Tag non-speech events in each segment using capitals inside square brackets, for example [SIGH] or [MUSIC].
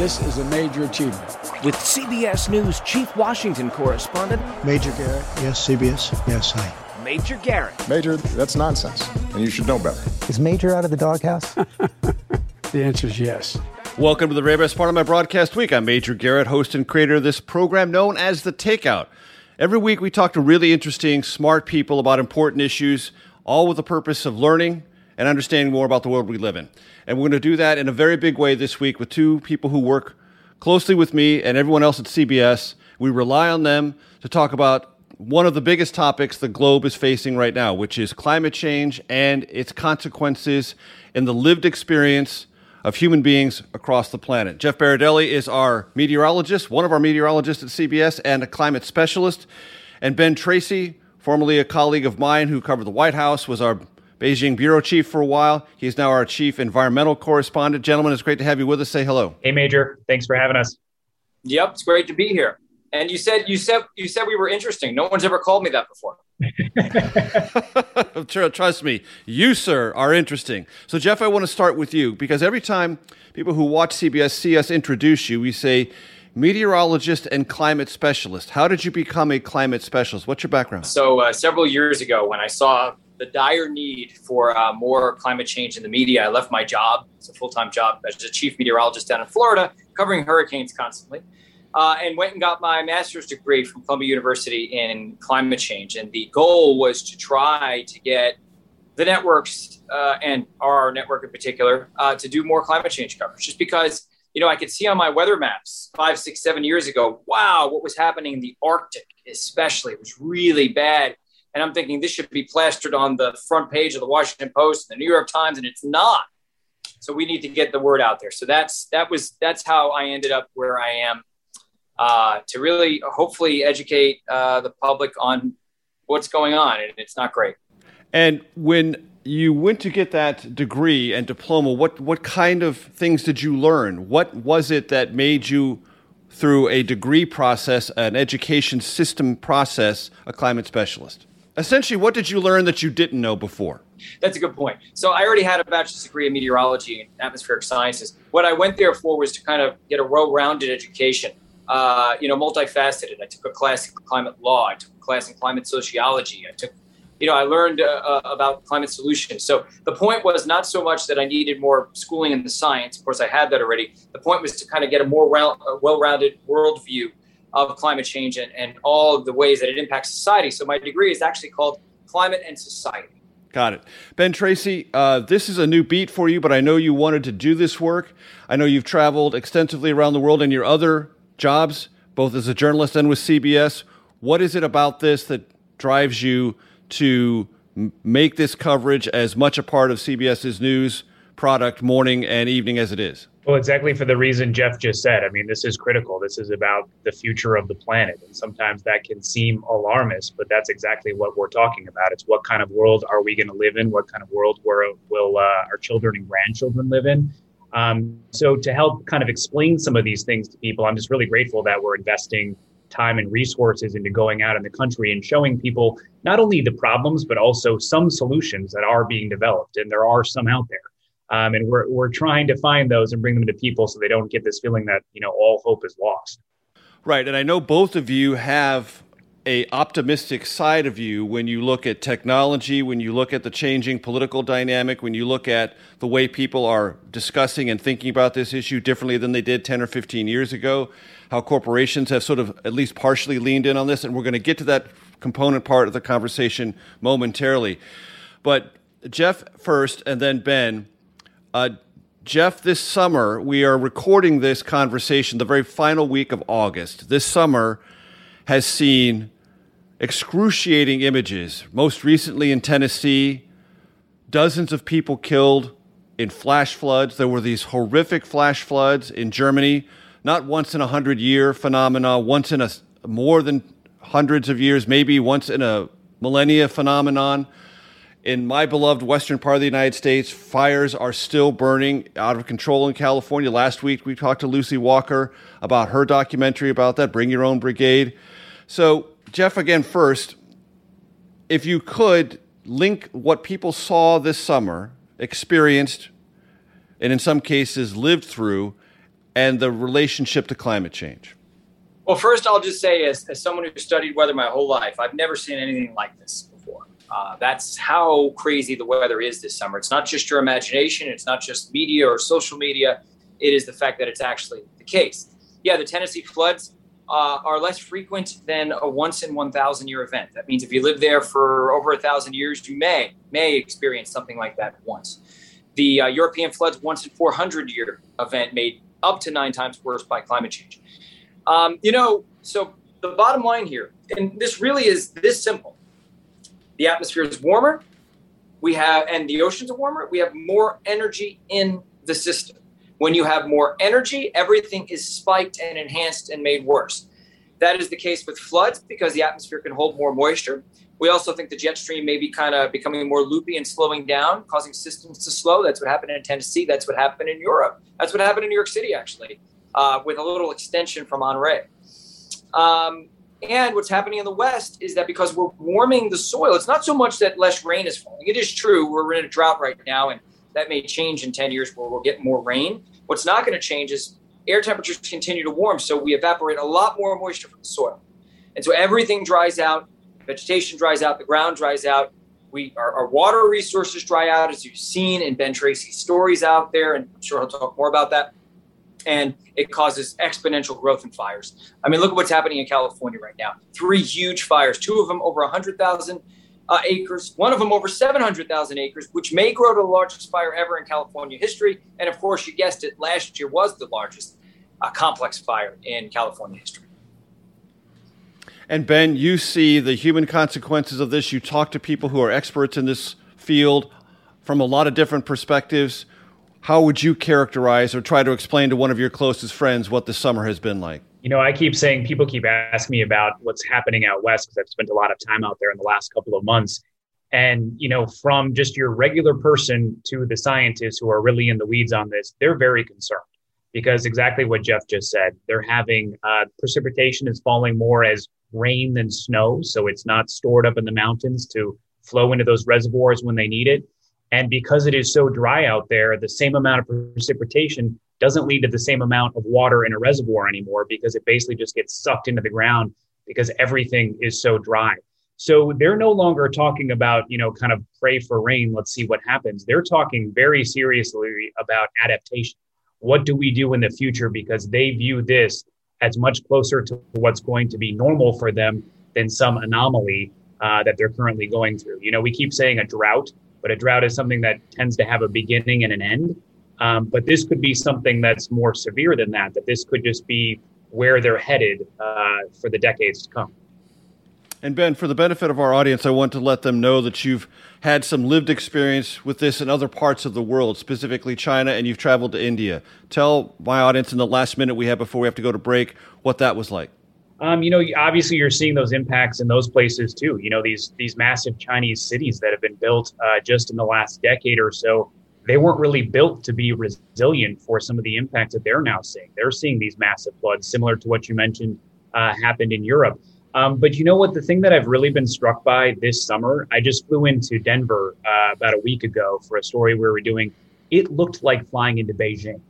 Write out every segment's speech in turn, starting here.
This is a major achievement. With CBS News Chief Washington Correspondent Major Garrett, yes, CBS, yes, hi. Major Garrett. Major, that's nonsense, and you should know better. Is Major out of the doghouse? [LAUGHS] the answer is yes. Welcome to the very best part of my broadcast week. I'm Major Garrett, host and creator of this program known as The Takeout. Every week we talk to really interesting, smart people about important issues, all with the purpose of learning and understanding more about the world we live in. And we're going to do that in a very big way this week with two people who work closely with me and everyone else at CBS. We rely on them to talk about one of the biggest topics the globe is facing right now, which is climate change and its consequences in the lived experience of human beings across the planet. Jeff Berardelli is our meteorologist, one of our meteorologists at CBS, and a climate specialist. And Ben Tracy, formerly a colleague of mine who covered the White House, was our Beijing bureau chief for a while. He's now our chief environmental correspondent. Gentlemen, it's great to have you with us. Say hello. Hey, Major. Thanks for having us. Yep, it's great to be here. And you said you said you said we were interesting. No one's ever called me that before. [LAUGHS] Trust me, you sir are interesting. So Jeff, I want to start with you because every time people who watch CBS see us introduce you, we say meteorologist and climate specialist. How did you become a climate specialist? What's your background? So uh, several years ago, when I saw the dire need for uh, more climate change in the media. I left my job, it's a full time job as a chief meteorologist down in Florida, covering hurricanes constantly, uh, and went and got my master's degree from Columbia University in climate change. And the goal was to try to get the networks uh, and our network in particular uh, to do more climate change coverage, just because. You know, I could see on my weather maps five, six, seven years ago, wow, what was happening in the Arctic, especially, it was really bad and I'm thinking this should be plastered on the front page of the Washington Post and the New York Times, and it's not. So we need to get the word out there. So that's that was that's how I ended up where I am uh, to really hopefully educate uh, the public on what's going on, and it's not great. And when you went to get that degree and diploma, what what kind of things did you learn? What was it that made you through a degree process, an education system process, a climate specialist? Essentially, what did you learn that you didn't know before? That's a good point. So I already had a bachelor's degree in meteorology and atmospheric sciences. What I went there for was to kind of get a well-rounded education, uh, you know, multifaceted. I took a class in climate law. I took a class in climate sociology. I took, you know, I learned uh, uh, about climate solutions. So the point was not so much that I needed more schooling in the science. Of course, I had that already. The point was to kind of get a more well-rounded worldview of climate change and, and all of the ways that it impacts society. So my degree is actually called Climate and Society. Got it. Ben Tracy, uh, this is a new beat for you, but I know you wanted to do this work. I know you've traveled extensively around the world in your other jobs, both as a journalist and with CBS. What is it about this that drives you to make this coverage as much a part of CBS's news product morning and evening as it is? Well, exactly for the reason Jeff just said. I mean, this is critical. This is about the future of the planet. And sometimes that can seem alarmist, but that's exactly what we're talking about. It's what kind of world are we going to live in? What kind of world will, uh, our children and grandchildren live in? Um, so, to help kind of explain some of these things to people, I'm just really grateful that we're investing time and resources into going out in the country and showing people not only the problems, but also some solutions that are being developed. And there are some out there. Um, and we're, we're trying to find those and bring them to people so they don't get this feeling that, you know, all hope is lost. Right. And I know both of you have a optimistic side of you when you look at technology, when you look at the changing political dynamic, when you look at the way people are discussing and thinking about this issue differently than they did 10 or 15 years ago, how corporations have sort of at least partially leaned in on this, and we're going to get to that component part of the conversation momentarily. But Jeff first, and then Ben. Uh, Jeff, this summer, we are recording this conversation the very final week of August. This summer has seen excruciating images, most recently in Tennessee, dozens of people killed in flash floods. There were these horrific flash floods in Germany, not once in a hundred year phenomena, once in a more than hundreds of years, maybe once in a millennia phenomenon in my beloved western part of the United States, fires are still burning out of control in California. Last week, we talked to Lucy Walker about her documentary about that, Bring Your Own Brigade. So, Jeff, again, first, if you could link what people saw this summer, experienced, and in some cases lived through, and the relationship to climate change. Well, first, I'll just say, as, as someone who studied weather my whole life, I've never seen anything like this. Uh, that's how crazy the weather is this summer. It's not just your imagination, it's not just media or social media. It is the fact that it's actually the case. Yeah, the Tennessee floods uh, are less frequent than a once in 1,000 year event. That means if you live there for over a thousand years, you may may experience something like that once. The uh, European floods once in 400 year event made up to nine times worse by climate change. Um, you know, so the bottom line here, and this really is this simple the atmosphere is warmer. We have, and the oceans are warmer. We have more energy in the system. When you have more energy, everything is spiked and enhanced and made worse. That is the case with floods because the atmosphere can hold more moisture. We also think the jet stream may be kind of becoming more loopy and slowing down, causing systems to slow. That's what happened in Tennessee. That's what happened in Europe. That's what happened in New York City, actually, uh, with a little extension from Monterey. Um, and what's happening in the West is that because we're warming the soil, it's not so much that less rain is falling. It is true, we're in a drought right now, and that may change in 10 years where we'll get more rain. What's not going to change is air temperatures continue to warm, so we evaporate a lot more moisture from the soil. And so everything dries out, vegetation dries out, the ground dries out. We, our, our water resources dry out, as you've seen in Ben Tracy's stories out there, and I'm sure he'll talk more about that and it causes exponential growth in fires. I mean, look at what's happening in California right now. Three huge fires, two of them over 100,000 uh, acres, one of them over 700,000 acres, which may grow to the largest fire ever in California history. And of course, you guessed it, last year was the largest uh, complex fire in California history. And Ben, you see the human consequences of this. You talk to people who are experts in this field from a lot of different perspectives how would you characterize or try to explain to one of your closest friends what the summer has been like? You know, I keep saying people keep asking me about what's happening out west because I've spent a lot of time out there in the last couple of months. And, you know, from just your regular person to the scientists who are really in the weeds on this, they're very concerned because exactly what Jeff just said. They're having uh, precipitation is falling more as rain than snow. So it's not stored up in the mountains to flow into those reservoirs when they need it. And because it is so dry out there, the same amount of precipitation doesn't lead to the same amount of water in a reservoir anymore because it basically just gets sucked into the ground because everything is so dry. So they're no longer talking about, you know, kind of pray for rain, let's see what happens. They're talking very seriously about adaptation. What do we do in the future? Because they view this as much closer to what's going to be normal for them than some anomaly uh, that they're currently going through. You know, we keep saying a drought but a drought is something that tends to have a beginning and an end. Um, but this could be something that's more severe than that, that this could just be where they're headed uh, for the decades to come. And Ben, for the benefit of our audience, I want to let them know that you've had some lived experience with this in other parts of the world, specifically China, and you've traveled to India. Tell my audience in the last minute we have before we have to go to break what that was like. Um, you know, obviously you're seeing those impacts in those places too. You know, these these massive Chinese cities that have been built uh, just in the last decade or so, they weren't really built to be resilient for some of the impacts that they're now seeing. They're seeing these massive floods, similar to what you mentioned uh, happened in Europe. Um, but you know what? The thing that I've really been struck by this summer, I just flew into Denver uh, about a week ago for a story we were doing. It looked like flying into Beijing.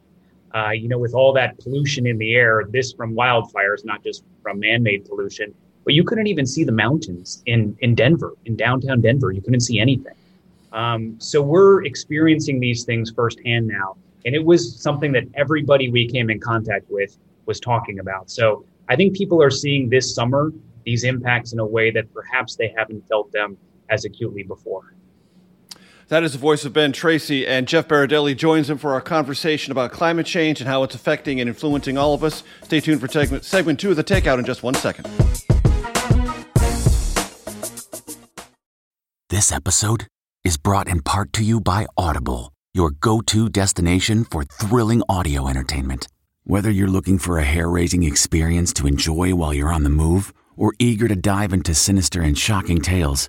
Uh, you know, with all that pollution in the air, this from wildfires, not just from man-made pollution, but you couldn't even see the mountains in in Denver, in downtown Denver. You couldn't see anything. Um, so we're experiencing these things firsthand now, and it was something that everybody we came in contact with was talking about. So I think people are seeing this summer these impacts in a way that perhaps they haven't felt them as acutely before. That is the voice of Ben Tracy, and Jeff Berardelli joins him for our conversation about climate change and how it's affecting and influencing all of us. Stay tuned for segment, segment two of the Takeout in just one second. This episode is brought in part to you by Audible, your go to destination for thrilling audio entertainment. Whether you're looking for a hair raising experience to enjoy while you're on the move or eager to dive into sinister and shocking tales,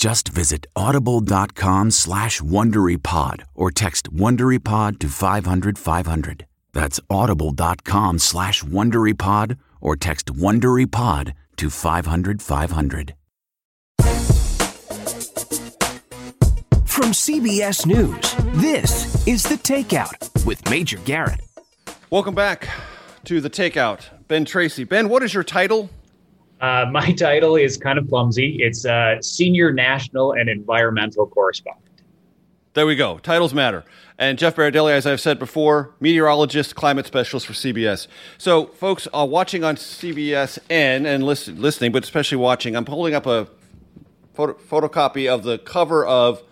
Just visit audible.com slash WonderyPod or text WonderyPod to 500, 500. That's audible.com slash WonderyPod or text WonderyPod to 500, 500. From CBS News, this is The Takeout with Major Garrett. Welcome back to The Takeout. Ben Tracy. Ben, what is your title? Uh, my [LAUGHS] title is kind of clumsy. It's uh, Senior National and Environmental Correspondent. There we go. Titles matter. And Jeff Berardelli, as I've said before, meteorologist, climate specialist for CBS. So, folks are watching on CBS N and listen, listening, but especially watching, I'm holding up a photo, photocopy of the cover of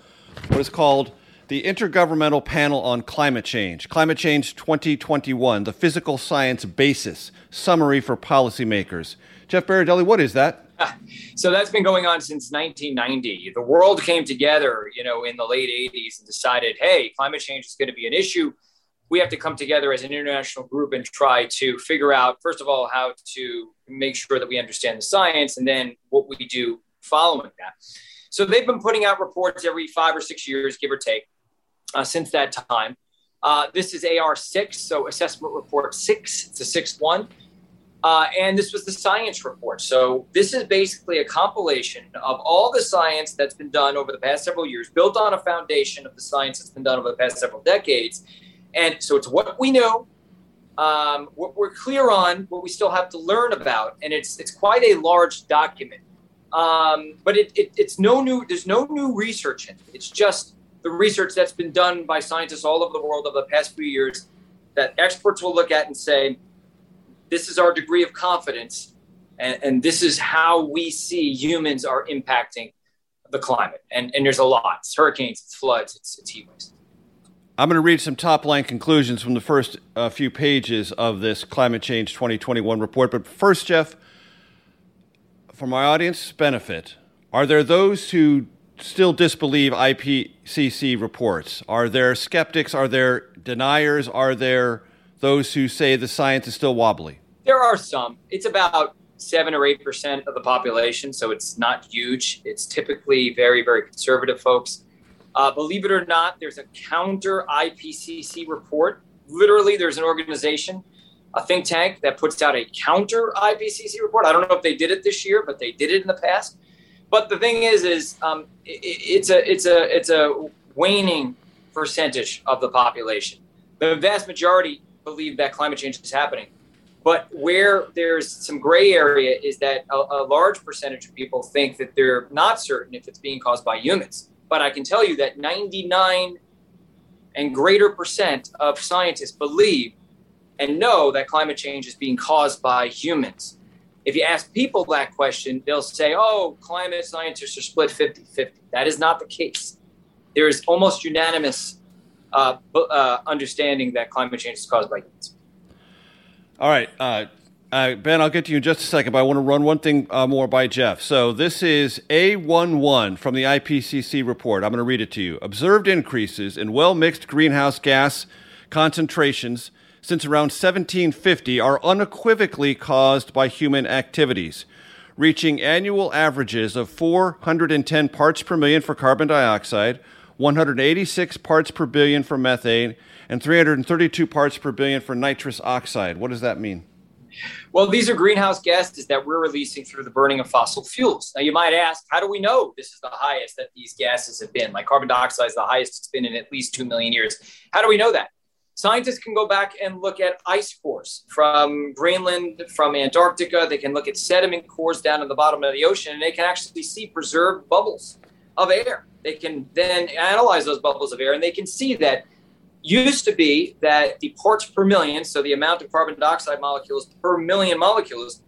what is called the Intergovernmental Panel on Climate Change, Climate Change 2021, the Physical Science Basis, Summary for Policymakers. Jeff Berardelli, what is that? [LAUGHS] So that's been going on since 1990. The world came together, you know, in the late 80s and decided, hey, climate change is going to be an issue. We have to come together as an international group and try to figure out, first of all, how to make sure that we understand the science and then what we do following that. So they've been putting out reports every five or six years, give or take, uh, since that time. Uh, this is AR6, so assessment report six. It's a sixth one. Uh, and this was the science report. So this is basically a compilation of all the science that's been done over the past several years, built on a foundation of the science that's been done over the past several decades. And so it's what we know, um, what we're clear on, what we still have to learn about, and it's it's quite a large document. Um, but it, it, it's no new. There's no new research in it. It's just the research that's been done by scientists all over the world over the past few years that experts will look at and say this is our degree of confidence, and, and this is how we see humans are impacting the climate. And, and there's a lot it's hurricanes, it's floods, it's, it's heat waves. I'm going to read some top line conclusions from the first uh, few pages of this Climate Change 2021 report. But first, Jeff, for my audience's benefit, are there those who still disbelieve IPCC reports? Are there skeptics? Are there deniers? Are there those who say the science is still wobbly? There are some. It's about seven or eight percent of the population, so it's not huge. It's typically very, very conservative folks. Uh, believe it or not, there's a counter IPCC report. Literally, there's an organization, a think tank that puts out a counter IPCC report. I don't know if they did it this year, but they did it in the past. But the thing is, is um, it, it's a it's a it's a waning percentage of the population. The vast majority believe that climate change is happening. But where there's some gray area is that a, a, large percentage of people think that they're not certain if it's being caused by humans. But I can tell you that 99 and greater percent of scientists believe and know that climate change is being caused by humans. If you ask people that question, they'll say, oh, climate scientists are split 50 50. That is not the case. There is almost unanimous uh, uh, understanding that climate change is caused by humans. All right. Uh, uh, ben, I'll get to you in just a second, but I want to run one thing uh, more by Jeff. So, this is A11 from the IPCC report. I'm going to read it to you. Observed increases in well mixed greenhouse gas concentrations since around 1750 are unequivocally caused by human activities. reaching annual averages of 410 parts per million for carbon dioxide, 186 parts per billion for methane, and 332 parts per billion for nitrous oxide. What does that mean? Well, these are greenhouse gases that we're releasing through the burning of fossil fuels. Now, you might ask, how do we know this is the highest that these gases have been? Like carbon dioxide is the highest it's been in at least 2 million years. How do we know that? Scientists can go back and look at ice cores from Greenland, from Antarctica. They can look at sediment cores down in the bottom of the ocean, and they can actually see preserved bubbles of air. They can then analyze those bubbles of air, and they can see that used to be that the parts per million, so the amount of carbon dioxide molecules per million molecules,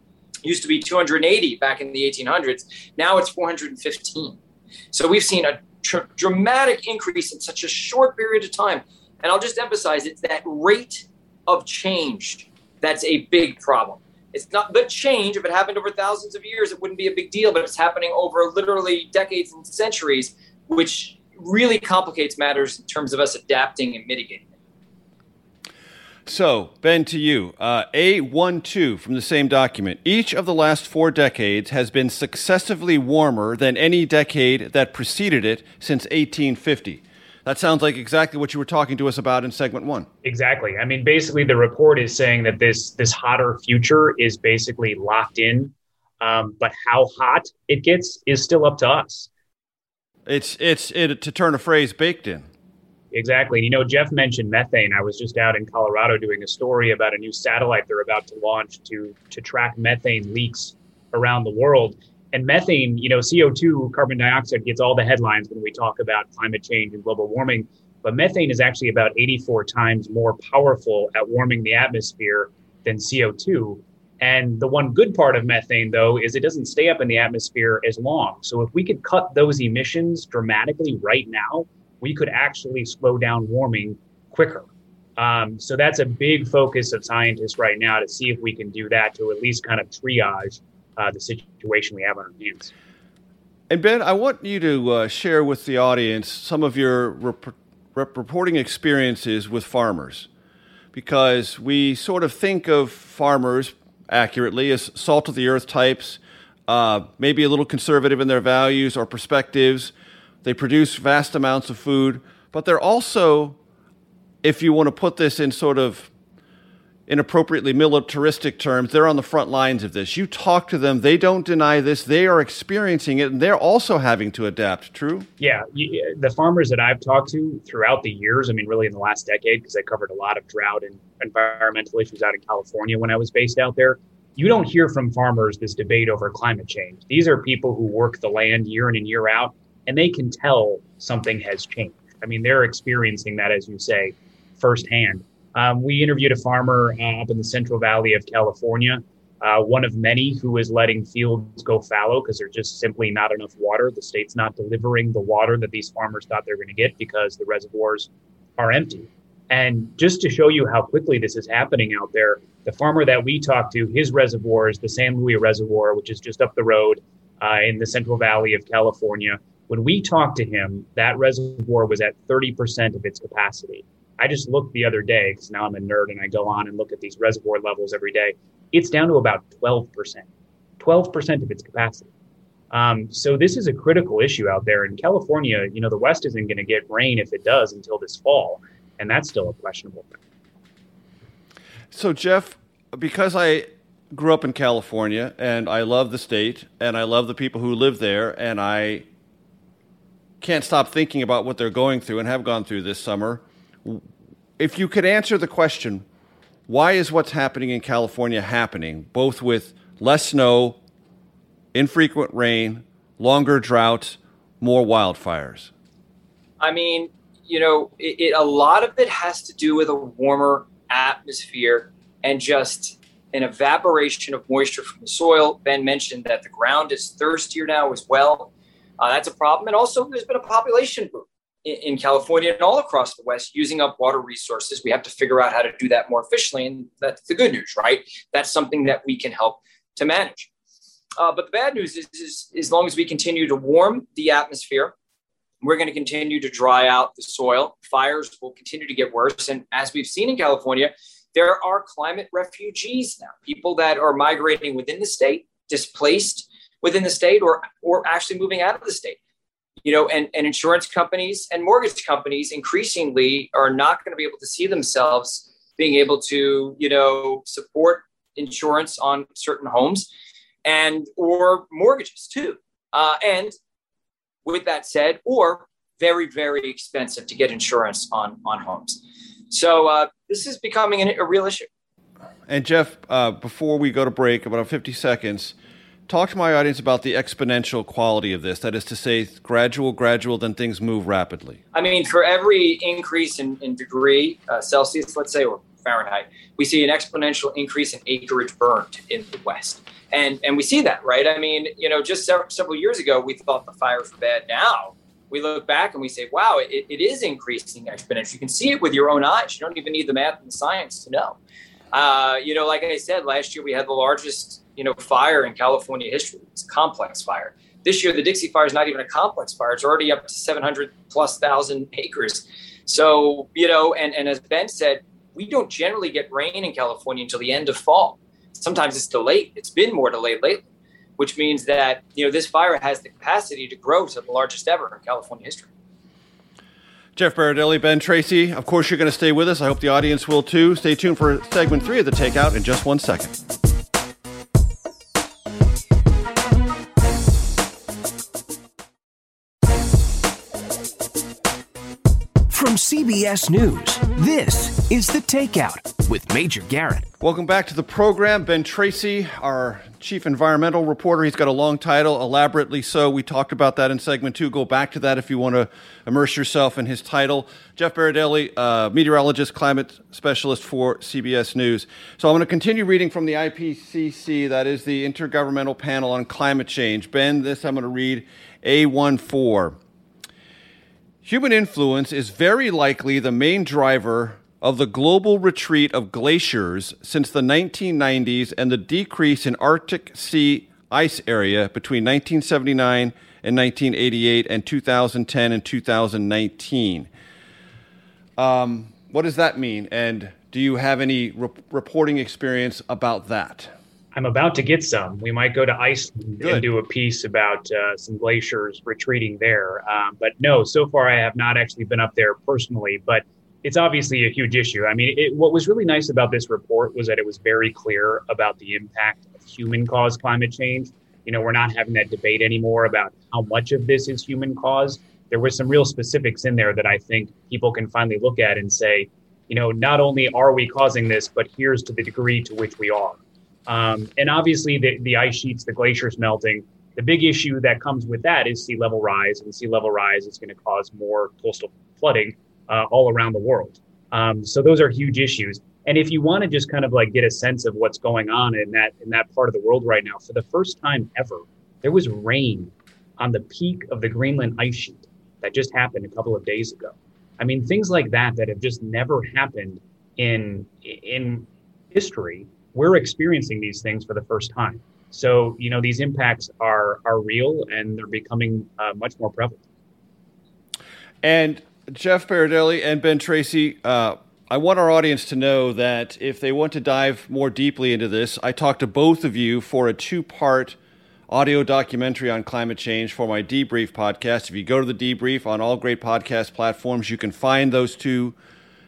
used to be 280 back in the 1800s. Now it's 415. So we've seen a tr- dramatic increase in such a short period of time. And I'll just emphasize it's that rate of change that's a big problem. It's not the change. If it happened over thousands of years, it wouldn't be a big deal, but it's happening over literally decades and centuries, which really complicates matters in terms of us adapting and mitigating it. So, Ben, to you, uh, A12 from the same document. Each of the last four decades has been successively warmer than any decade that preceded it since 1850. That sounds like exactly what you were talking to us about in segment one. Exactly. I mean, basically, the report is saying that this this hotter future is basically locked in, um, but how hot it gets is still up to us. It's it's it to turn a phrase baked in. Exactly. You know, Jeff mentioned methane. I was just out in Colorado doing a story about a new satellite they're about to launch to to track methane leaks around the world. And methane, you know, CO2, carbon dioxide gets all the headlines when we talk about climate change and global warming. But methane is actually about 84 times more powerful at warming the atmosphere than CO2. And the one good part of methane, though, is it doesn't stay up in the atmosphere as long. So if we could cut those emissions dramatically right now, we could actually slow down warming quicker. Um, so that's a big focus of scientists right now to see if we can do that to at least kind of triage uh, the situation we have on our hands. And Ben, I want you to uh, share with the audience some of your rep- rep- reporting experiences with farmers, because we sort of think of farmers accurately as salt of the earth types, uh, maybe a little conservative in their values or perspectives. They produce vast amounts of food, but they're also, if you want to put this in sort of inappropriately militaristic terms, they're on the front lines of this. You talk to them, they don't deny this, they are experiencing it, and they're also having to adapt. True? Yeah. The farmers that I've talked to throughout the years, I mean, really in the last decade, because I covered a lot of drought and environmental issues out in California when I was based out there. You don't hear from farmers this debate over climate change. These are people who work the land year in and year out, and they can tell something has changed. I mean, they're experiencing that, as you say, firsthand. Um, we interviewed a farmer uh, up in the Central Valley of California, uh, one of many who is letting fields go fallow because there's just simply not enough water. The state's not delivering the water that these farmers thought they were going to get because the reservoirs are empty. And just to show you how quickly this is happening out there, the farmer that we talked to, his reservoir is the San Luis Reservoir, which is just up the road uh, in the Central Valley of California. When we talked to him, that reservoir was at 30% of its capacity. I just looked the other day because now I'm a nerd and I go on and look at these reservoir levels every day. It's down to about 12%, 12% of its capacity. Um, so this is a critical issue out there in California. You know, the West isn't going to get rain if it does until this fall, and that's still a questionable thing. So, Jeff, because I grew up in California and I love the state and I love the people who live there, and I can't stop thinking about what they're going through and have gone through this summer if you could answer the question, why is what's happening in California happening, both with less snow, infrequent rain, longer droughts, more wildfires? I mean, you know, it, it, a lot of it has to do with a warmer atmosphere and just an evaporation of moisture from the soil. Ben mentioned that the ground is thirstier now as well. Uh, that's a problem. And also, there's been a population boom in California and all across the West using up water resources. We have to figure out how to do that more efficiently. And that's the good news, right? That's something that we can help to manage. Uh, but the bad news is, is, as long as we continue to warm the atmosphere, we're going to continue to dry out the soil. Fires will continue to get worse. And as we've seen in California, there are climate refugees now, people that are migrating within the state, displaced within the state or or actually moving out of the state you know and, and insurance companies and mortgage companies increasingly are not going to be able to see themselves being able to you know support insurance on certain homes and or mortgages too. Uh, and with that said or very very expensive to get insurance on on homes. So uh, this is becoming an, a real issue. And jeff uh, before we go to break about 50 seconds talk to my audience about the exponential quality of this. That is to say, gradual, gradual, then things move rapidly. I mean, for every increase in, in degree uh, Celsius, let's say, or Fahrenheit, we see an exponential increase in acreage burned in the West. And, and we see that, right? I mean, you know, just several, several years ago, we thought the fires were bad. Now we look back and we say, wow, it, it is increasing exponentially. You can see it with your own eyes. You don't even need the math and the science to know. Uh, you know, like I said, last year we had the largest you know, fire in California history. It's a complex fire. This year, the Dixie Fire is not even a complex fire. It's already up to 700 plus thousand acres. So, you know, and, and as Ben said, we don't generally get rain in California until the end of fall. Sometimes it's delayed. It's been more delayed lately, which means that, you know, this fire has the capacity to grow to the largest ever in California history. Jeff Berardelli, Ben Tracy. Of course, you're going to stay with us. I hope the audience will too. Stay tuned for segment three of the Takeout in just one second. CBS News, this is The Takeout with Major Garrett. Welcome back to the program. Ben Tracy, our chief environmental reporter. He's got a long title, elaborately so. We talked about that in segment two. Go back to that if you want to immerse yourself in his title. Jeff Berardelli, uh, meteorologist, climate specialist for CBS News. So I'm going to continue reading from the IPCC, that is the Intergovernmental Panel on Climate Change. Ben, this I'm going to read A14. Human influence is very likely the main driver of the global retreat of glaciers since the 1990s and the decrease in Arctic sea ice area between 1979 and 1988 and 2010 and 2019. Um, what does that mean? And do you have any re- reporting experience about that? I'm about to get some. We might go to Iceland Good. and do a piece about uh, some glaciers retreating there. Um, but no, so far I have not actually been up there personally. But it's obviously a huge issue. I mean, it, what was really nice about this report was that it was very clear about the impact of human caused climate change. You know, we're not having that debate anymore about how much of this is human caused. There was some real specifics in there that I think people can finally look at and say, you know, not only are we causing this, but here's to the degree to which we are. Um, and obviously, the, the ice sheets, the glaciers melting, the big issue that comes with that is sea level rise, and sea level rise is going to cause more coastal flooding uh, all around the world. Um, so those are huge issues. And if you want to just kind of like get a sense of what's going on in that in that part of the world right now, for the first time ever, there was rain on the peak of the Greenland ice sheet that just happened a couple of days ago. I mean, things like that that have just never happened in in history we're experiencing these things for the first time. So, you know, these impacts are are real and they're becoming uh, much more prevalent. And Jeff Berardelli and Ben Tracy, uh, I want our audience to know that if they want to dive more deeply into this, I talked to both of you for a two part audio documentary on climate change for my debrief podcast. If you go to the debrief on all great podcast platforms, you can find those two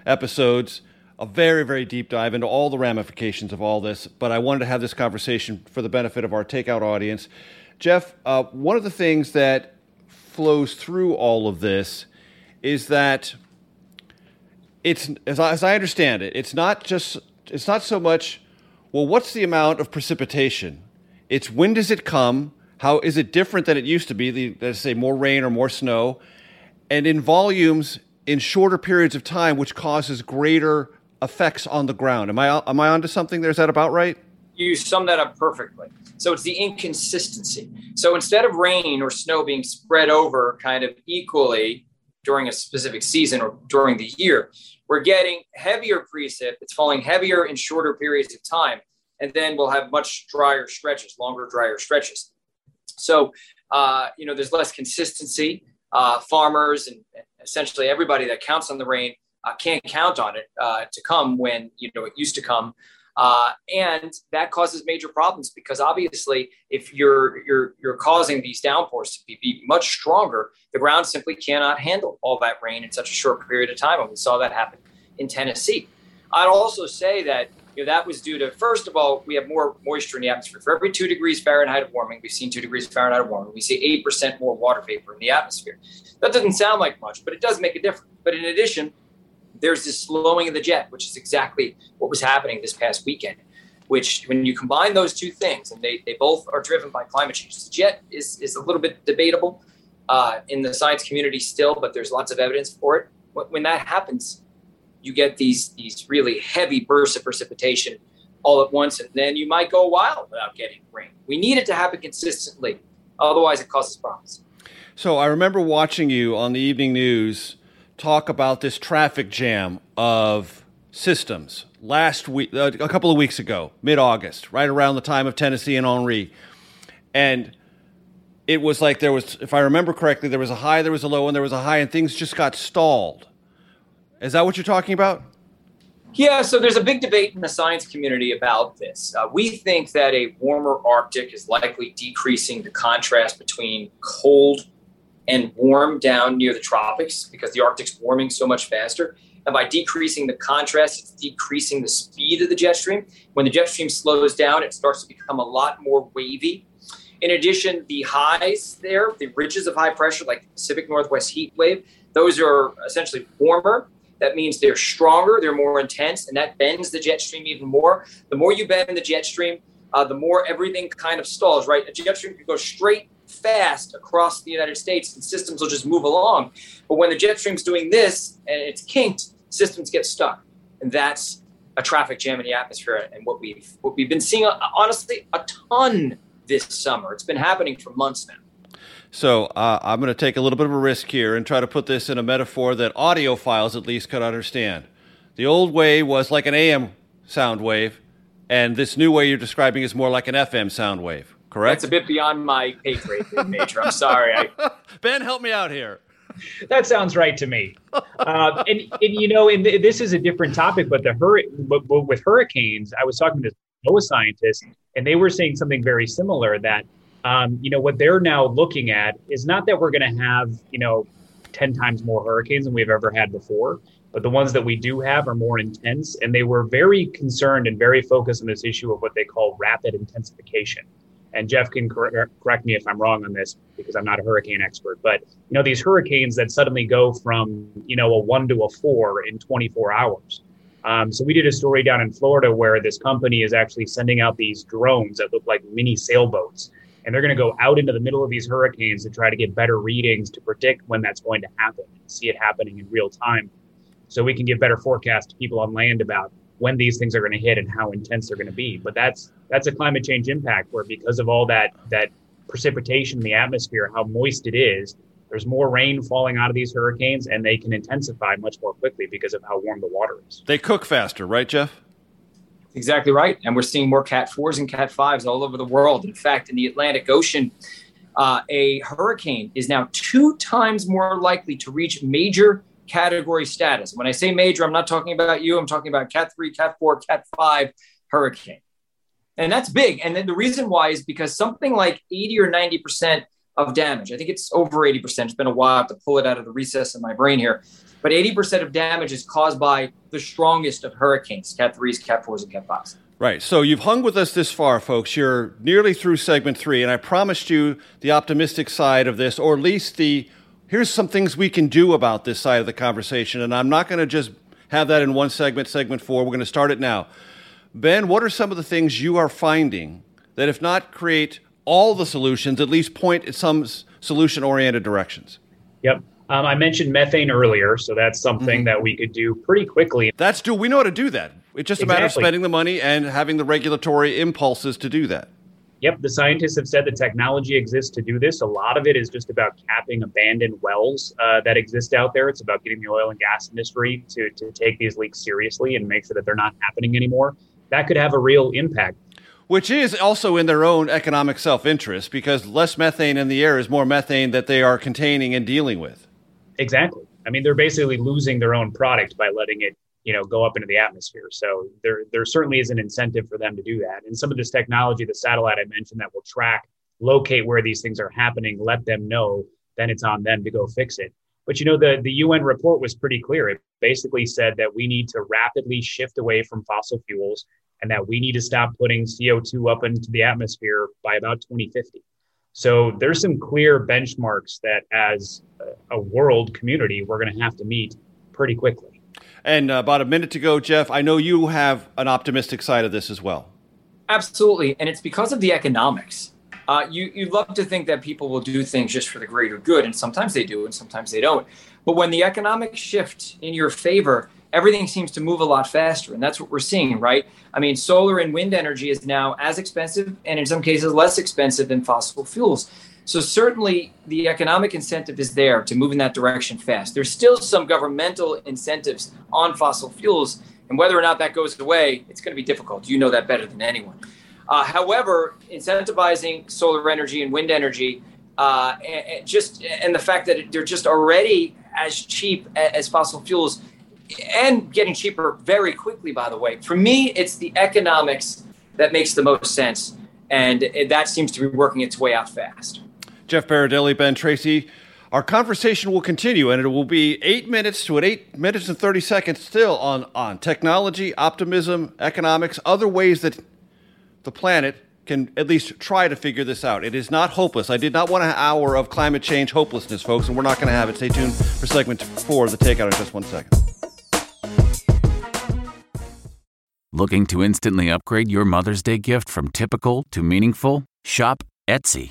episodes a very, very deep dive into all the ramifications of all this, but I wanted to have this conversation for the benefit of our takeout audience. Jeff, uh, one of the things that flows through all of this is that it's, as I, as I understand it, it's not just, it's not so much, well, what's the amount of precipitation? It's when does it come? How is it different than it used to be? The, let's say more rain or more snow, and in volumes in shorter periods of time, which causes greater effects on the ground. Am I am I onto something there? Is that about right? You sum that up perfectly. So it's the inconsistency. So instead of rain or snow being spread over kind of equally during a specific season or during the year, we're getting heavier precip. It's falling heavier in shorter periods of time, and then we'll have much drier stretches, longer drier stretches. So uh, you know, there's less consistency. Uh, farmers and essentially everybody that counts on the rain uh, can't count on it uh, to come when you know it used to come Uh, and that causes major problems because obviously, if you're you're you're causing these downpours to be, be, much stronger, the ground simply cannot handle all that rain in such a short period of time. And we saw that happen in Tennessee. I'd also say that you know that was due to first of all, we have more moisture in the atmosphere. For every two degrees Fahrenheit of warming, we've seen two degrees Fahrenheit of warming. We see eight percent more water vapor in the atmosphere. That doesn't sound like much, but it does make a difference. But in addition, there's this slowing of the jet, which is exactly what was happening this past weekend. Which, when you combine those two things, and they, they both are driven by climate change, the jet is, is a little bit debatable uh, in the science community still, but there's lots of evidence for it. When that happens, you get these these really heavy bursts of precipitation all at once, and then you might go a while without getting rain. We need it to happen consistently, otherwise it causes problems. So I remember watching you on the evening news talk about this traffic jam of systems last week, uh, a couple of weeks ago, mid August, right around the time of Tennessee and Henri. And it was like there was, if I remember correctly, there was a high, there was a low, and there was a high, and things just got stalled. Is that what you're talking about? Yeah, so there's a big debate in the science community about this. Uh, we think that a warmer Arctic is likely decreasing the contrast between cold and warm down near the tropics because the Arctic's warming so much faster. And by decreasing the contrast, it's decreasing the speed of the jet stream. When the jet stream slows down, it starts to become a lot more wavy. In addition, the highs there, the ridges of high pressure, like the Pacific Northwest heat wave, those are essentially warmer. That means they're stronger, they're more intense, and that bends the jet stream even more. The more you bend the jet stream, uh, the more everything kind of stalls, right? A jet stream can go straight fast across the United States and systems will just move along. But when the jet stream's doing this and it's kinked, systems get stuck. And that's a traffic jam in the atmosphere and what we've what we've been seeing honestly a ton this summer. It's been happening for months now. So uh, I'm going to take a little bit of a risk here and try to put this in a metaphor that audiophiles at least could understand. The old way was like an AM sound wave, and this new way you're describing is more like an FM sound wave correct? That's a bit beyond my pay grade, Major. I'm sorry. I... [LAUGHS] ben, help me out here. That sounds right to me. Uh, and, and, you know, and this is a different topic, but the hur- but, but with hurricanes, I was talking to NOAA scientists, and they were saying something very similar. That um, you know what they're now looking at is not that we're going to have you know ten times more hurricanes than we've ever had before, but the ones that we do have are more intense. And they were very concerned and very focused on this issue of what they call rapid intensification and Jeff can cor- correct me if I'm wrong on this because I'm not a hurricane expert, but you know these hurricanes that suddenly go from you know a one to a four in 24 hours. Um, so we did a story down in Florida where this company is actually sending out these drones that look like mini sailboats, and they're going to go out into the middle of these hurricanes to try to get better readings to predict when that's going to happen and see it happening in real time, so we can give better forecasts to people on land about when these things are going to hit and how intense they're going to be. But that's that's a climate change impact where because of all that that precipitation in the atmosphere, how moist it is, there's more rain falling out of these hurricanes and they can intensify much more quickly because of how warm the water is. They cook faster, right, Jeff? Exactly right. And we're seeing more Cat 4s and Cat 5s all over the world. In fact, in the Atlantic Ocean, uh, a hurricane is now two times more likely to reach major category status. When I say major, I'm not talking about you. I'm talking about Cat 3, Cat 4, Cat 5 hurricane. And that's big. And then the reason why is because something like 80 or 90% of damage, I think it's over 80%. It's been a while to pull it out of the recess of my brain here. But 80% of damage is caused by the strongest of hurricanes, Cat 3s, Cat 4s, and Cat 5s. Right. So you've hung with us this far, folks. You're nearly through segment three, and I promised you the optimistic side of this, or at least the here's some things we can do about this side of the conversation. And I'm not going to just have that in one segment, segment four. We're going to start it now. Ben, what are some of the things you are finding that, if not create all the solutions, at least point at some solution oriented directions? Yep. Um, I mentioned methane earlier, so that's something mm-hmm. that we could do pretty quickly. That's do we know how to do that? It's just exactly. a matter of spending the money and having the regulatory impulses to do that. Yep, the scientists have said the technology exists to do this. A lot of it is just about capping abandoned wells uh, that exist out there. It's about getting the oil and gas industry to, to take these leaks seriously and make sure that they're not happening anymore. That could have a real impact. Which is also in their own economic self interest because less methane in the air is more methane that they are containing and dealing with. Exactly. I mean, they're basically losing their own product by letting it you know, go up into the atmosphere. So there, there certainly is an incentive for them to do that. And some of this technology, the satellite I mentioned that will track, locate where these things are happening, let them know, then it's on them to go fix it. But you know, the, the UN report was pretty clear. It basically said that we need to rapidly shift away from fossil fuels and that we need to stop putting CO2 up into the atmosphere by about 2050. So there's some clear benchmarks that as a world community, we're going to have to meet pretty quickly. And uh, about a minute to go, Jeff, I know you have an optimistic side of this as well. Absolutely. And it's because of the economics. Uh, you, you love to think that people will do things just for the greater good, and sometimes they do, and sometimes they don't. But when the economics shift in your favor, everything seems to move a lot faster. And that's what we're seeing, right? I mean, solar and wind energy is now as expensive and in some cases less expensive than fossil fuels. So certainly the economic incentive is there to move in that direction fast. There's still some governmental incentives on fossil fuels, and whether or not that goes away, it's going to be difficult. You know that better than anyone. Uh, however, incentivizing solar energy and wind energy, uh, and, just and the fact that they're just already as cheap as fossil fuels and getting cheaper very quickly, by the way. For me, it's the economics that makes the most sense. And that seems to be working its way out fast. Jeff Berardelli, Ben Tracy. Our conversation will continue, and it will be eight minutes to an eight minutes and 30 seconds still on, on technology, optimism, economics, other ways that the planet can at least try to figure this out. It is not hopeless. I did not want an hour of climate change hopelessness, folks, and we're not going to have it. Stay tuned for segment four of the Takeout in just one second. Looking to instantly upgrade your Mother's Day gift from typical to meaningful? Shop Etsy.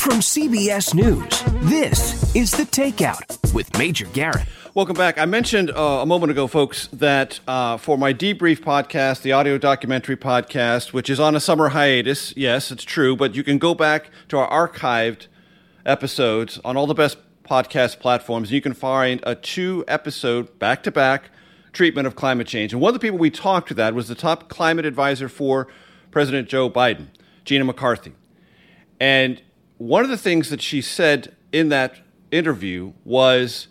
From CBS News, this is The Takeout with Major Garrett. Welcome back. I mentioned uh, a moment ago, folks, that uh, for my debrief podcast, the audio documentary podcast, which is on a summer hiatus, yes, it's true, but you can go back to our archived episodes on all the best podcast platforms. You can find a two episode back to back treatment of climate change. And one of the people we talked to that was the top climate advisor for President Joe Biden, Gina McCarthy. And one of the things that she said in that interview was,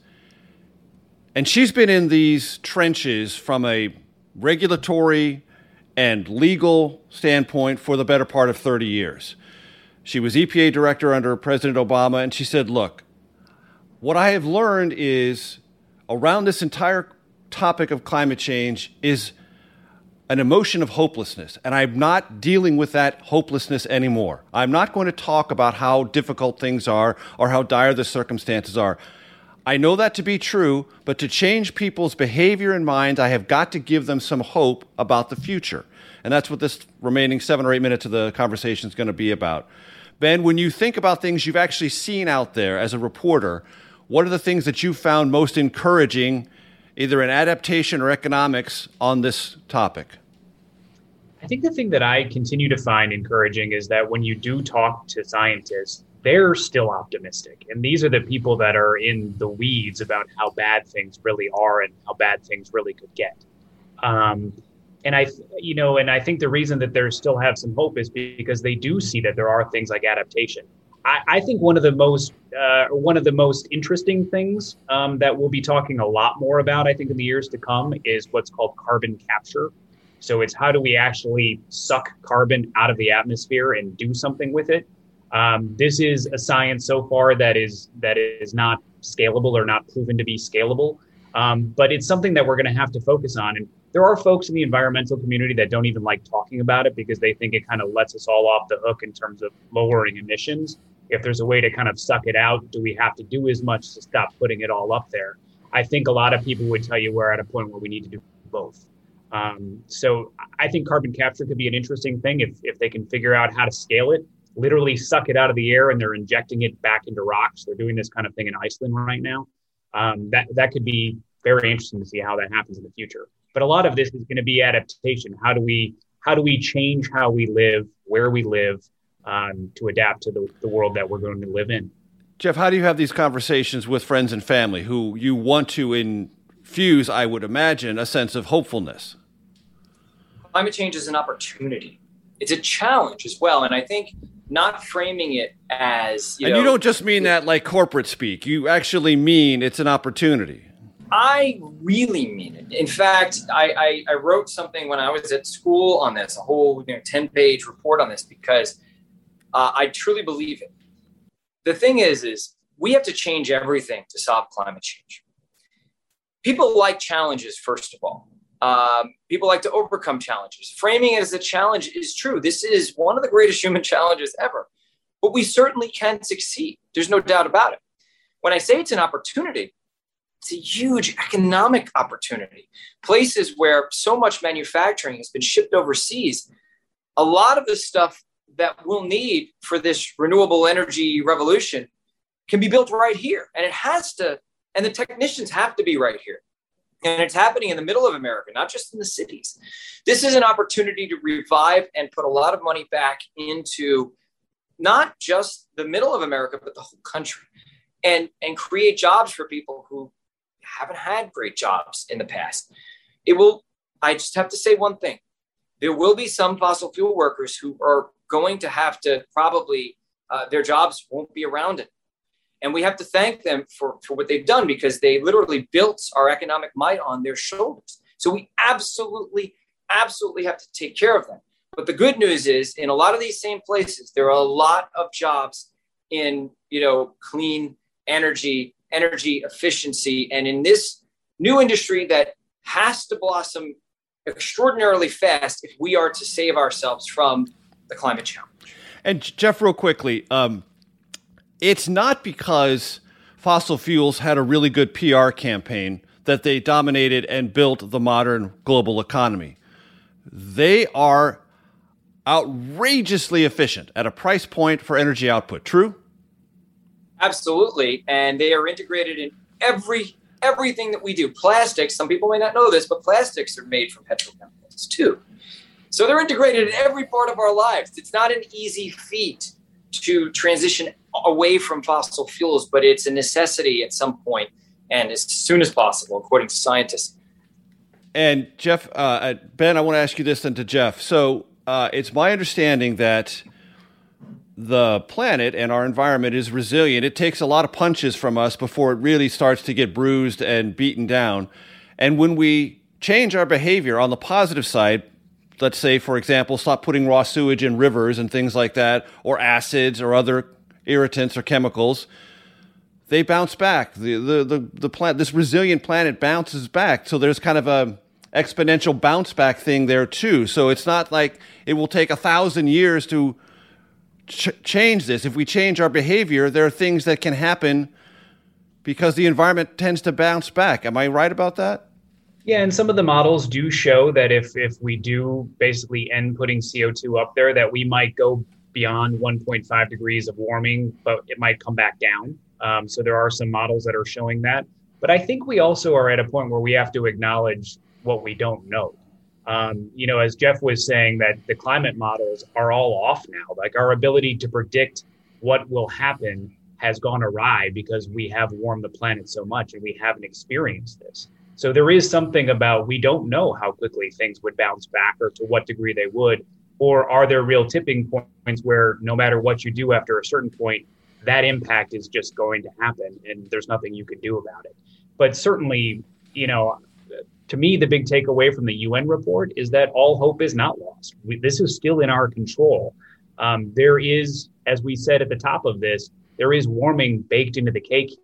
and she's been in these trenches from a regulatory and legal standpoint for the better part of 30 years. She was EPA director under President Obama, and she said, Look, what I have learned is around this entire topic of climate change is an emotion of hopelessness, and I'm not dealing with that hopelessness anymore. I'm not going to talk about how difficult things are or how dire the circumstances are. I know that to be true, but to change people's behavior and minds, I have got to give them some hope about the future. And that's what this remaining seven or eight minutes of the conversation is going to be about. Ben, when you think about things you've actually seen out there as a reporter, what are the things that you found most encouraging either in adaptation or economics on this topic? I think the thing that I continue to find encouraging is that when you do talk to scientists, they're still optimistic. And these are the people that are in the weeds about how bad things really are and how bad things really could get. Um, and I, you know, and I think the reason that they still have some hope is because they do see that there are things like adaptation. I, I think one of the most uh, one of the most interesting things um, that we'll be talking a lot more about, I think, in the years to come, is what's called carbon capture. So it's how do we actually suck carbon out of the atmosphere and do something with it. Um, this is a science so far that is that is not scalable or not proven to be scalable, um, but it's something that we're going to have to focus on. And there are folks in the environmental community that don't even like talking about it because they think it kind of lets us all off the hook in terms of lowering emissions. If there's a way to kind of suck it out, do we have to do as much to stop putting it all up there? I think a lot of people would tell you we're at a point where we need to do both. Um, so I think carbon capture could be an interesting thing if, if they can figure out how to scale it, literally suck it out of the air and they're injecting it back into rocks. They're doing this kind of thing in Iceland right now. Um, that, that could be very interesting to see how that happens in the future. But a lot of this is going to be adaptation. How do we how do we change how we live, where we live, um, to adapt to the, the world that we're going to live in? Jeff, how do you have these conversations with friends and family who you want to infuse, I would imagine, a sense of hopefulness? Climate change is an opportunity. It's a challenge as well, and I think not framing it as you and know, you don't just mean that like corporate speak. You actually mean it's an opportunity. I really mean it. In fact, I, I, I wrote something when I was at school on this, a whole you know, 10 page report on this because uh, I truly believe it. The thing is, is we have to change everything to solve climate change. People like challenges, first of all. Um, people like to overcome challenges. Framing it as a challenge is true. This is one of the greatest [LAUGHS] human challenges ever, but we certainly can succeed. There's no doubt about it. When I say it's an opportunity, it's a huge economic opportunity. Places where so much manufacturing has been shipped overseas, a lot of the stuff that we'll need for this renewable energy revolution can be built right here. And it has to, and the technicians have to be right here. And it's happening in the middle of America, not just in the cities. This is an opportunity to revive and put a lot of money back into not just the middle of America, but the whole country. And, and create jobs for people who haven't had great jobs in the past. It will, I just have to say one thing. There will be some fossil fuel workers who are going to have to probably, uh, their jobs won't be around it. And we have to thank them for, for what they've done because they literally built our economic might on their shoulders. So we absolutely, absolutely have to take care of them. But the good news is, in a lot of these same places, there are a lot of jobs in you know clean energy energy efficiency. And in this new industry that has to blossom extraordinarily fast if we are to save ourselves from the climate challenge. And Jeff, real quickly, um, it's not because fossil fuels had a really good PR campaign that they dominated and built the modern global economy. They are outrageously efficient at a price point for energy output. True? Absolutely, and they are integrated in every everything that we do. Plastics, some people may not know this, but plastics are made from petrochemicals too. So they're integrated in every part of our lives. It's not an easy feat to transition away from fossil fuels, but it's a necessity at some point and as soon as possible, according to scientists. And Jeff, uh, Ben, I want to ask you this then to Jeff. So uh, it's my understanding that the planet and our environment is resilient. It takes a lot of punches from us before it really starts to get bruised and beaten down. And when we change our behavior on the positive side, let's say, for example, stop putting raw sewage in rivers and things like that, or acids or other irritants or chemicals, they bounce back. The, the, the, the plant, this resilient planet bounces back. So there's kind of a exponential bounce back thing there too. So it's not like it will take a thousand years to ch- change this. If we change our behavior, there are things that can happen because the environment tends to bounce back. Am I right about that? Yeah, and some of the models do show that if if we do basically end putting CO2 up there, that we might go beyond 1.5 degrees of warming, but it might come back down. Um, so there are some models that are showing that. But I think we also are at a point where we have to acknowledge what we don't know. Um, you know, as Jeff was saying, that the climate models are all off now. Like our ability to predict what will happen has gone awry because we have warmed the planet so much and we haven't experienced this. So there is something about we don't know how quickly things would bounce back or to what degree they would. Or are there real tipping points where no matter what you do after a certain point, that impact is just going to happen and there's nothing you can do about it? But certainly, you know, to me, the big takeaway from the UN report is that all hope is not lost. We, this is still in our control. Um, there is, as we said at the top of this, there is warming baked into the cake.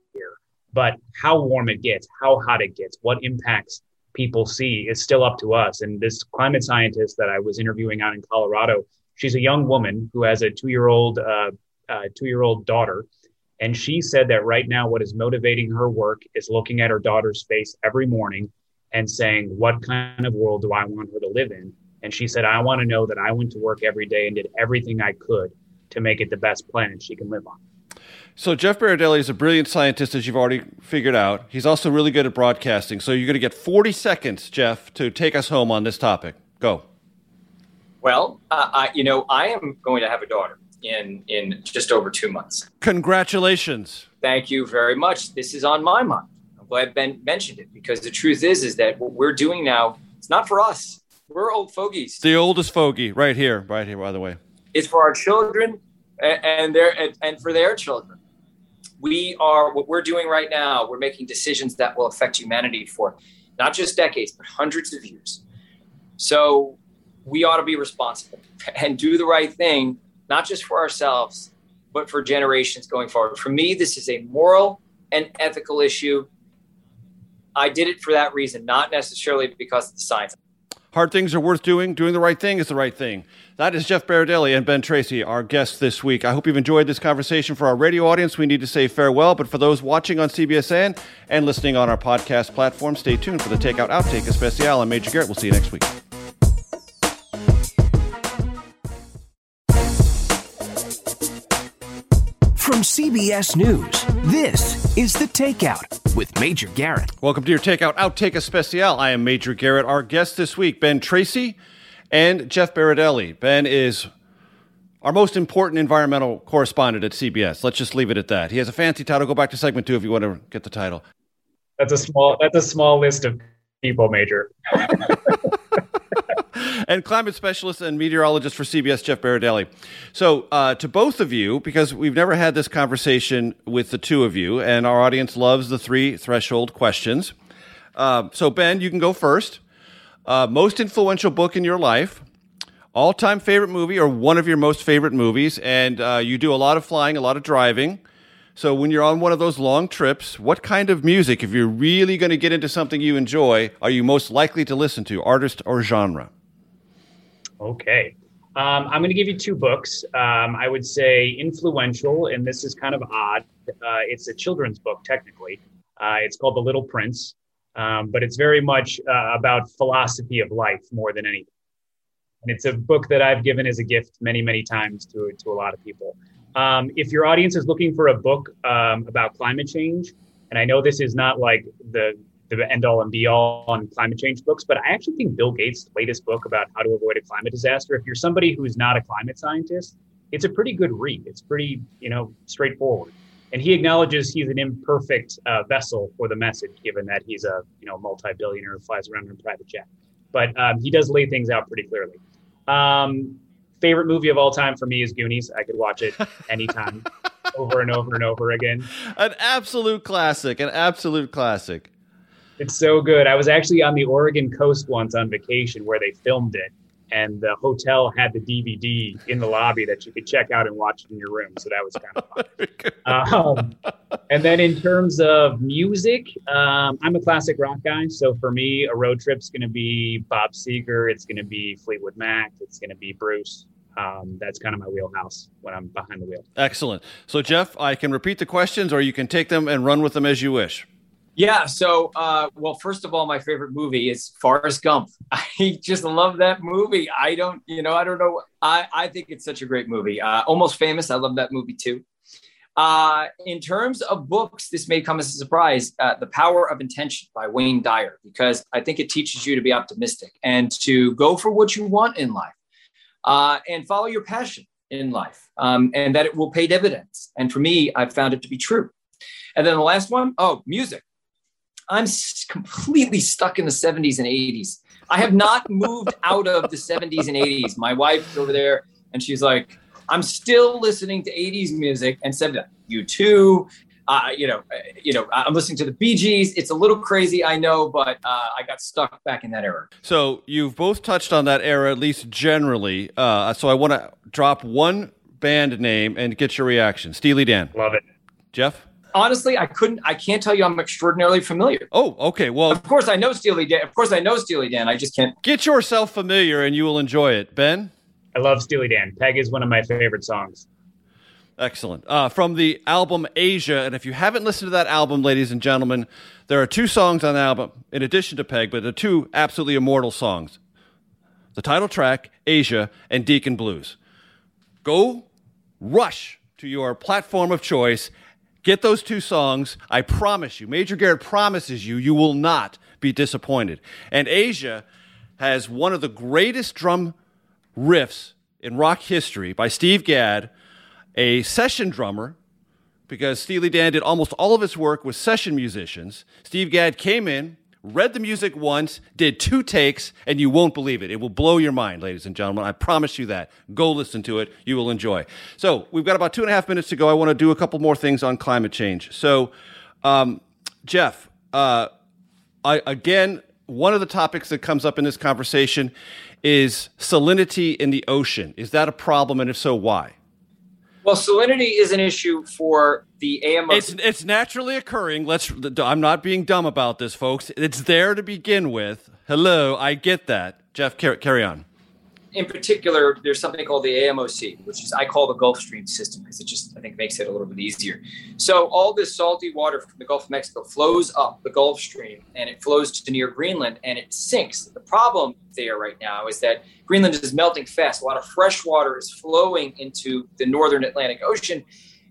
But how warm it gets, how hot it gets, what impacts people see is still up to us. And this climate scientist that I was interviewing out in Colorado, she's a young woman who has a two-year-old uh, uh, two-year-old daughter. And she said that right now, what is motivating her work is looking at her daughter's face every morning and saying, What kind of world do I want her to live in? And she said, I want to know that I went to work every day and did everything I could to make it the best planet she can live on. So Jeff Berardelli is a brilliant scientist, as you've already figured out. He's also really good at broadcasting. So you're going to get 40 seconds, Jeff, to take us home on this topic. Go. Well, uh, I, you know, I am going to have a daughter in in just over two months. Congratulations. Thank you very much. This is on my mind. I'm glad Ben mentioned it because the truth is, is that what we're doing now, it's not for us. We're old fogies. The oldest fogey, right here, right here, by the way. It's for our children and, their and for their children. We are what we're doing right now. We're making decisions that will affect humanity for not just decades, but hundreds of years. So we ought to be responsible [LAUGHS] and do the right thing, not just for ourselves, but for generations going forward. For me, this is a moral and ethical issue. I did it for that reason, not necessarily because of the science. Hard things are worth doing. Doing the right thing is the right thing. That is Jeff Berardelli and Ben Tracy, our guests this week. I hope you've enjoyed this conversation. For our radio audience, we need to say farewell. But for those watching on CBSN and listening on our podcast platform, stay tuned for the Takeout Outtake Especial. I'm Major Garrett. We'll see you next week. From CBS News, this is The Takeout with Major Garrett. Welcome to your Takeout Outtake Especial. I am Major Garrett. Our guest this week, Ben Tracy and Jeff Berardelli. Ben is our most important environmental correspondent at CBS. Let's just leave it at that. He has a fancy title. Go back to segment two if you want to get the title. That's a small. That's a small list of people, Major. [LAUGHS] and climate specialist and meteorologist for CBS, Jeff Berardelli. So, uh, to both of you, because we've never had this conversation with the two of you, and our audience loves the three threshold questions. Uh, so, Ben, you can go first. Uh, most influential book in your life, all time favorite movie, or one of your most favorite movies, and uh, you do a lot of flying, a lot of driving. So, when you're on one of those long trips, what kind of music, if you're really going to get into something you enjoy, are you most likely to listen to, artist or genre? Okay. Um, I'm going to give you two books. Um, I would say influential, and this is kind of odd. Uh, it's a children's book, technically. Uh, it's called The Little Prince, um, but it's very much uh, about philosophy of life more than anything. And it's a book that I've given as a gift many, many times to, to a lot of people. Um, if your audience is looking for a book um, about climate change, and I know this is not like the the end all and be all on climate change books, but I actually think Bill Gates' latest book about how to avoid a climate disaster, if you're somebody who's not a climate scientist, it's a pretty good read. It's pretty, you know, straightforward. And he acknowledges he's an imperfect uh, vessel for the message, given that he's a, you know, multi-billionaire who flies around in a private jet. But um, he does lay things out pretty clearly. Um, favorite movie of all time for me is Goonies. I could watch it [LAUGHS] anytime, over and over and over again. An absolute classic. An absolute classic. It's so good. I was actually on the Oregon coast once on vacation where they filmed it, and the hotel had the DVD in the lobby that you could check out and watch it in your room. So that was kind of fun. [LAUGHS] um, and then in terms of music, um, I'm a classic rock guy. So for me, a road trip's going to be Bob Seger. It's going to be Fleetwood Mac. It's going to be Bruce. Um, that's kind of my wheelhouse when I'm behind the wheel. Excellent. So Jeff, I can repeat the questions, or you can take them and run with them as you wish. Yeah. So, uh, well, first of all, my favorite movie is Forrest Gump. [LAUGHS] I just love that movie. I don't, you know, I don't know. I, I think it's such a great movie. Uh, Almost Famous. I love that movie too. Uh, in terms of books, this may come as a surprise. Uh, the Power of Intention by Wayne Dyer, because I think it teaches you to be optimistic and to go for what you want in life uh, and follow your passion in life, um, and that it will pay dividends. And for me, I've found it to be true. And then the last one, oh, music. I'm completely stuck in the 70s and 80s. I have not moved out of the 70s and 80s. My wife's over there and she's like, I'm still listening to 80s music and said, you too. Uh, you know, uh, you know, I'm listening to the Bee Gees. It's a little crazy, I know, but uh, I got stuck back in that era. So you've both touched on that era, at least generally. Uh, so I want to drop one band name and get your reaction. Steely Dan. Love it. Jeff? Honestly, I couldn't. I can't tell you I'm extraordinarily familiar. Oh, okay. Well, of course I know Steely Dan. Of course I know Steely Dan. I just can't get yourself familiar, and you will enjoy it. Ben, I love Steely Dan. Peg is one of my favorite songs. Excellent. Uh, from the album Aja, and if you haven't listened to that album, ladies and gentlemen, there are two songs on the album in addition to Peg, but the two absolutely immortal songs: the title track Aja and Deacon Blues. Go rush to your platform of choice. Get those two songs. I promise you, Major Garrett promises you, you will not be disappointed. And Aja has one of the greatest drum riffs in rock history by Steve Gadd, a session drummer, because Steely Dan did almost all of his work with session musicians. Steve Gadd came in, read the music once, did two takes, and you won't believe it. It will blow your mind, ladies and gentlemen. I promise you that. Go listen to it. You will enjoy. So we've got about two and a half minutes to go. I want to do a couple more things on climate change. So, um, Jeff, uh, I, again, one of the topics that comes up in this conversation is salinity in the ocean. Is that a problem? And if so, why? Well, salinity is an issue for the AMO. It's it's naturally occurring. Let's. I'm not being dumb about this, folks. It's there to begin with. Hello, I get that. Jeff, carry, carry on in particular, there's something called the AMOC, which is I call the Gulf Stream system because it just I think makes it a little bit easier. So all this salty water from the Gulf of Mexico flows up the Gulf Stream and it flows to near Greenland and it sinks. The problem there right now is that Greenland is melting fast. A lot of fresh water is flowing into the northern Atlantic Ocean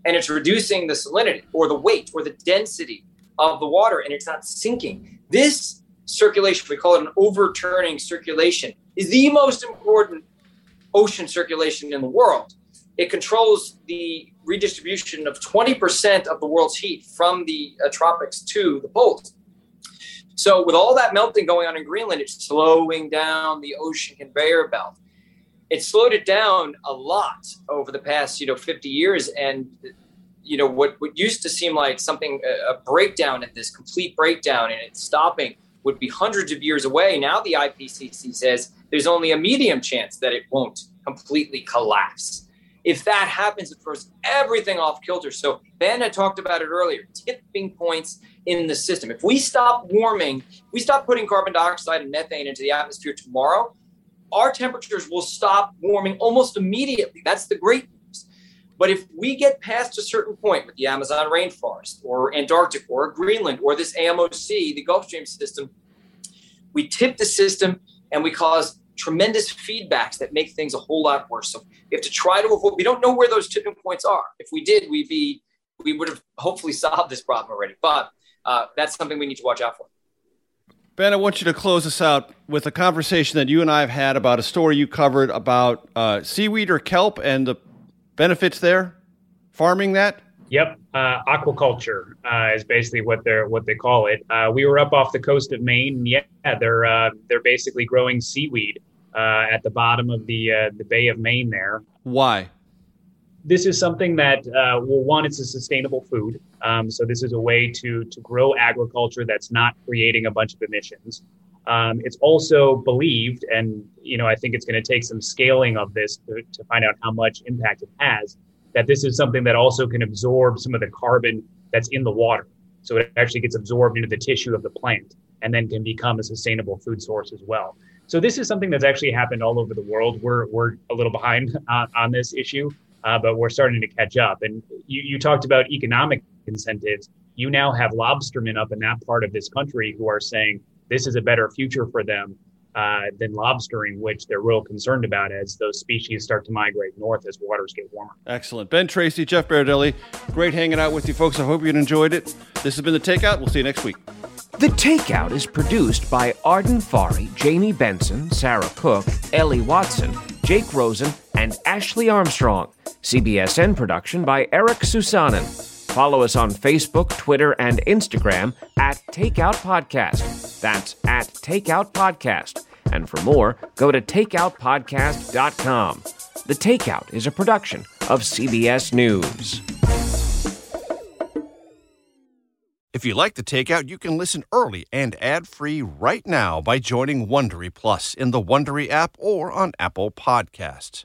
and it's reducing the salinity or the weight or the density of the water and it's not sinking. This circulation, we call it an overturning circulation, is the most important ocean circulation in the world. It controls the redistribution of 20% of the world's heat from the uh, tropics to the poles. So, with all that melting going on in Greenland, it's slowing down the ocean conveyor belt. It slowed it down a lot over the past, you know, 50 years. And, you know, what, what used to seem like something, a breakdown at this complete breakdown and it's stopping would be hundreds of years away. Now the IPCC says there's only a medium chance that it won't completely collapse. If that happens, it throws everything off kilter. So Ben had talked about it earlier, tipping points in the system. If we stop warming, we stop putting carbon dioxide and methane into the atmosphere tomorrow, our temperatures will stop warming almost immediately. That's the great news. But if we get past a certain point with the Amazon rainforest or Antarctica or Greenland or this AMOC, the Gulf Stream system, we tip the system and we cause tremendous feedbacks that make things a whole lot worse. So we have to try to avoid. We don't know where those tipping points are. If we did, we'd be we would have hopefully [LAUGHS] solved this problem already. But uh, that's something we need to watch out for. Ben, I want you to close us out with a conversation that you and I have had about a story you covered about uh, seaweed or kelp and the benefits there, farming that. Yep, uh, aquaculture uh, is basically what they're what they call it. Uh, we were up off the coast of Maine. yeah, they're uh, they're basically growing seaweed uh, at the bottom of the uh, the Bay of Maine. There. Why? This is something that well, one, it's a sustainable food. Um, so this is a way to to grow agriculture that's not creating a bunch of emissions. Um, it's also believed, and you know, I think it's going to take some scaling of this to, to find out how much impact it has that this is something that also can absorb some of the carbon that's in the water. So it actually gets absorbed into the tissue of the plant and then can become a sustainable food source as well. So this is something that's actually happened all over the world. We're, we're a little behind [LAUGHS] on, on this issue, uh, but we're starting to catch up. And you, you talked about economic incentives. You now have lobstermen up in that part of this country who are saying this is a better future for them uh, than lobstering, which they're real concerned about as those species start to migrate north as waters get warmer. Excellent. Ben Tracy, Jeff Berardelli, great hanging out with you folks. I hope you enjoyed it. This has been The Takeout. We'll see you next week. The Takeout is produced by Arden Farhi, Jamie Benson, Sarah Cook, Ellie Watson, Jake Rosen, and Ashley Armstrong. CBSN production by Eric Susanen. Follow us on Facebook, Twitter, and Instagram at Takeout Podcast. That's at Takeout Podcast. And for more, go to takeoutpodcast.com. The Takeout is a production of CBS News. If you like the takeout, you can listen early and ad-free right now by joining Wondery Plus in the Wondery app or on Apple Podcasts.